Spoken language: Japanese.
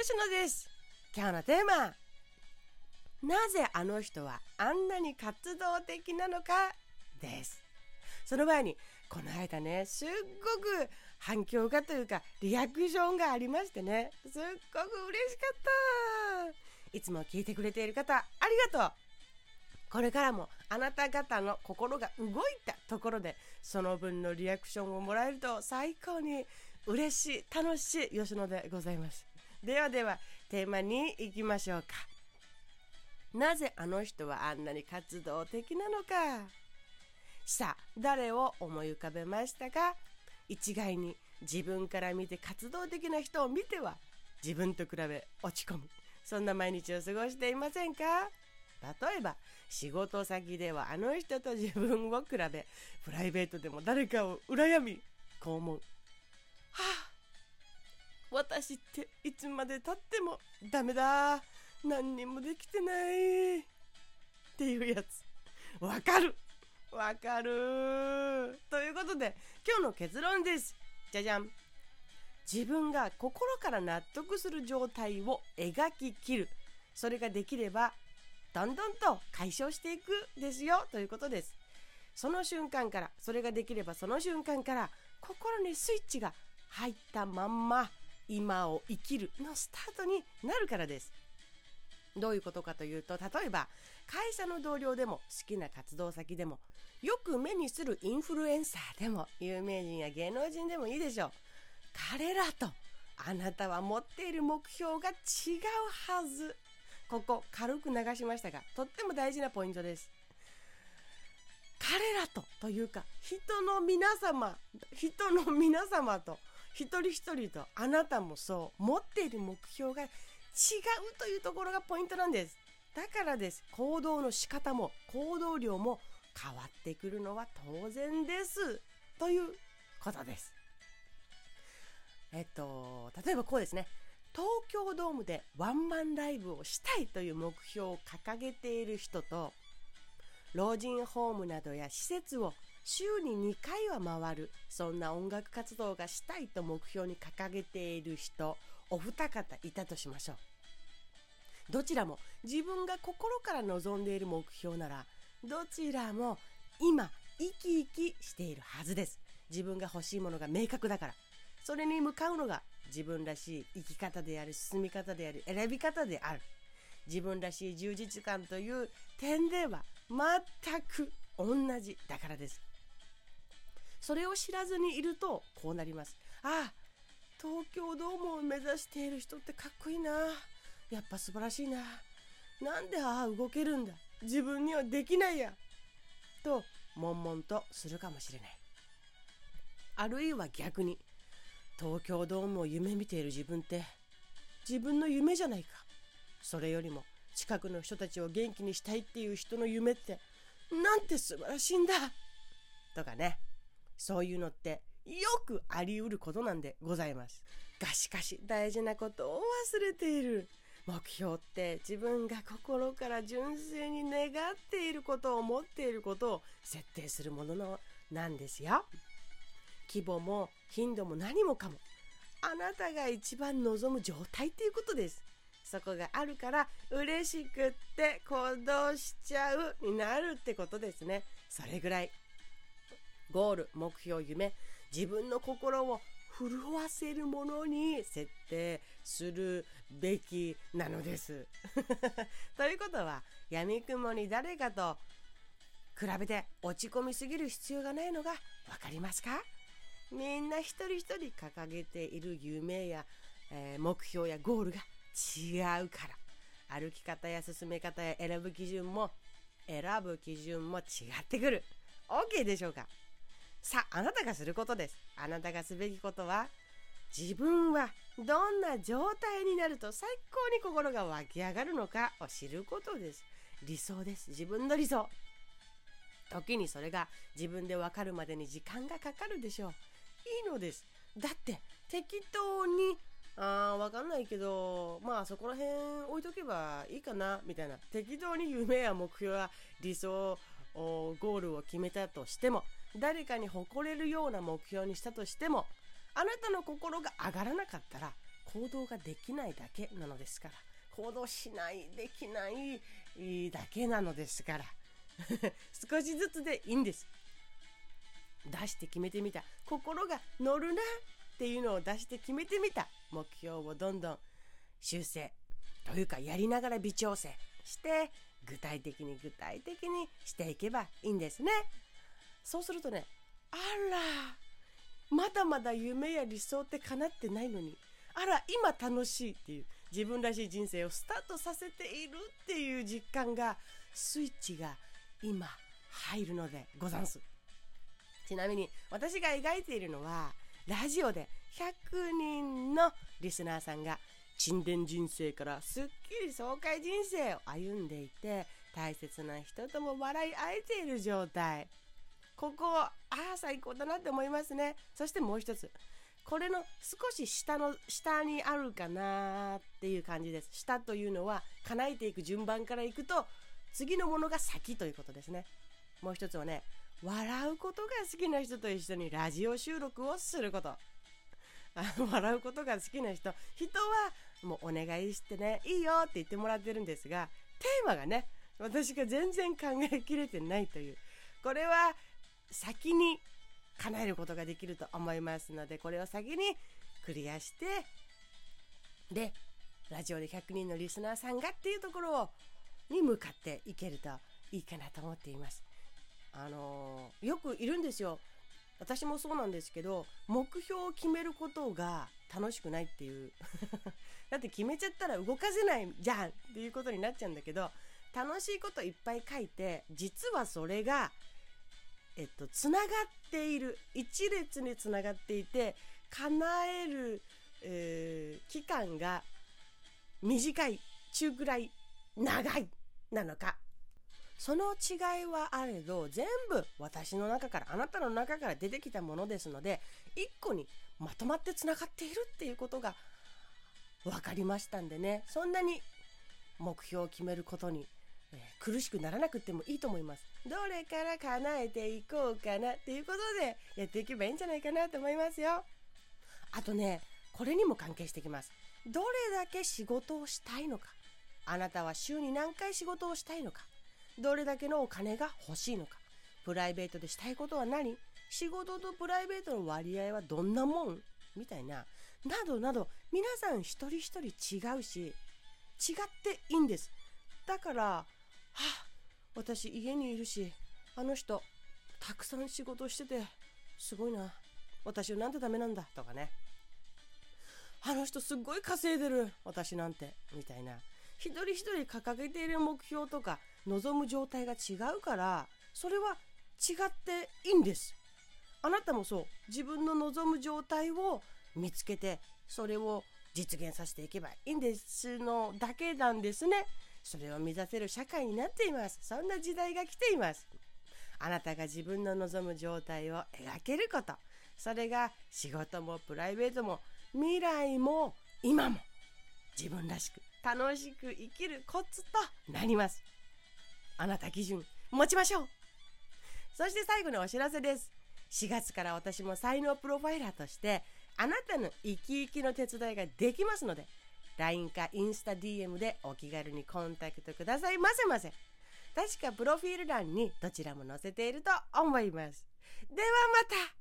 吉野です。今日のテーマ。なぜあの人はあんなに活動的なのかです。その前にこの間ねすっごく反響がというかリアクションがありましてね。すっごく嬉しかった。いつも聞いてくれている方ありがとう。これからもあなた方の心が動いたところでその分のリアクションをもらえると最高に嬉しい楽しい吉野でございます。ではではテーマに行きましょうか。なぜあの人はあんなに活動的なのか。さあ誰を思い浮かべましたか？一概に自分から見て活動的な人を見ては自分と比べ落ち込む。そんな毎日を過ごしていませんか？例えば仕事先ではあの人と自分を比べプライベートでも誰かを羨みこう思う。はあ私っていつまでたってもダメだ。何にもできてない。っていうやつ。わかる。わかる。ということで今日の結論です。じゃじゃん。自分が心から納得する状態を描ききる。それができればどんどんと解消していくですよ。ということです。その瞬間からそれができればその瞬間から心にスイッチが入ったまんま。今を生きるのスタートになるからです。どういうことかというと例えば会社の同僚でも好きな活動先でもよく目にするインフルエンサーでも有名人や芸能人でもいいでしょう。彼らとあなたは持っている目標が違うはず。ここ軽く流しましたがとっても大事なポイントです。彼らとというか人の皆様人の皆様と一人一人とあなたもそう持っている目標が違うというところがポイントなんです。だからです。行動の仕方も行動量も変わってくるのは当然です。ということです。えっと例えばこうですね。東京ドームでワンマンライブをしたいという目標を掲げている人と老人ホームなどや施設を週に2回は回る。そんな音楽活動がしたいと目標に掲げている人お二方いたとしましょう。どちらも自分が心から望んでいる目標ならどちらも今生き生きしているはずです。自分が欲しいものが明確だから。それに向かうのが自分らしい生き方である進み方である選び方である。自分らしい充実感という点では全く同じだからです。それを知らずにいるとこうなります。ああ東京ドームを目指している人ってかっこいいな。やっぱ素晴らしいな。なんでああ動けるんだ。自分にはできないや。と悶々とするかもしれない。あるいは逆に東京ドームを夢見ている自分って自分の夢じゃないか。それよりも近くの人たちを元気にしたいっていう人の夢ってなんて素晴らしいんだ。とかね。そういうのってよくあり得ることなんでございます。がしかし大事なことを忘れている。目標って自分が心から純粋に願っていることを思っていることを設定するもののなんですよ。規模も頻度も何もかもあなたが一番望む状態っていうことです。そこがあるから嬉しくって行動しちゃうになるってことですね。それぐらいゴール、目標、夢、自分の心を震わせるものに設定するべきなのです。ということは、闇雲に誰かと比べて落ち込みすぎる必要がないのが分かりますか？みんな一人一人掲げている夢や、えー、目標やゴールが違うから。歩き方や進め方や選ぶ基準も選ぶ基準も違ってくる。OK でしょうか？さあ、あなたがすることです。あなたがすべきことは、自分はどんな状態になると最高に心が湧き上がるのかを知ることです。理想です。自分の理想。時にそれが自分でわかるまでに時間がかかるでしょう。いいのです。だって適当にあーわかんないけどまあそこら辺置いとけばいいかなみたいな適当に夢や目標や理想ゴールを決めたとしても誰かに誇れるような目標にしたとしてもあなたの心が上がらなかったら行動ができないだけなのですから。行動しないできないだけなのですから。少しずつでいいんです。出して決めてみた。心が乗るなっていうのを出して決めてみた。目標をどんどん修正。というかやりながら微調整して具体的に具体的にしていけばいいんですね。そうするとねあらまだまだ夢や理想って叶ってないのにあら今楽しいっていう自分らしい人生をスタートさせているっていう実感がスイッチが今入るのでござんす。ちなみに私が描いているのはラジオで100人のリスナーさんが沈殿人生からすっきり爽快人生を歩んでいて大切な人とも笑い合えている状態。ここああ最高だなって思いますね。そしてもう一つ。これの少し下の下にあるかなっていう感じです。下というのは叶えていく順番からいくと次のものが先ということですね。もう一つはね笑うことが好きな人と一緒にラジオ収録をすること。笑うことが好きな人。人はもうお願いしてねいいよって言ってもらってるんですがテーマがね私が全然考えきれてないという。これは先に叶えることができると思いますのでこれを先にクリアしてでラジオで100人のリスナーさんがっていうところをに向かっていけるといいかなと思っています。あのー、よくいるんですよ。私もそうなんですけど、目標を決めることが楽しくないっていう。だって決めちゃったら動かせないじゃんっていうことになっちゃうんだけど、楽しいこといっぱい書いて、実はそれが、えっと、つながっている。一列につながっていて、叶える、えー、期間が短い、中くらい、長い、なのかその違いはあれど全部私の中からあなたの中から出てきたものですので一個にまとまってつながっているっていうことが分かりましたんでねそんなに目標を決めることに、え、苦しくならなくてもいいと思います。どれから叶えていこうかなっていうことでやっていけばいいんじゃないかなと思いますよ。あとねこれにも関係してきます。どれだけ仕事をしたいのか。あなたは週に何回仕事をしたいのか。どれだけのお金が欲しいのか。プライベートでしたいことは何。仕事とプライベートの割合はどんなもんみたいな。などなど皆さん一人一人違うし違っていいんです。だから私家にいるしあの人たくさん仕事しててすごいな。私はなんてダメなんだ。とかね。あの人すっごい稼いでる。私なんて。みたいな。一人一人掲げている目標とか望む状態が違うからそれは違っていいんです。あなたもそう。自分の望む状態を見つけてそれを実現させていけばいいんですのだけなんですねそれを目指せる社会になっています。そんな時代が来ています。あなたが自分の望む状態を描けること。それが仕事もプライベートも未来も今も。自分らしく楽しく生きるコツとなります。あなた基準持ちましょう。そして最後のお知らせです。4月から私も才能プロファイラーとしてあなたの生き生きの手伝いができますので LINE かインスタ DM でお気軽にコンタクトくださいませませ。確かプロフィール欄にどちらも載せていると思います。ではまた。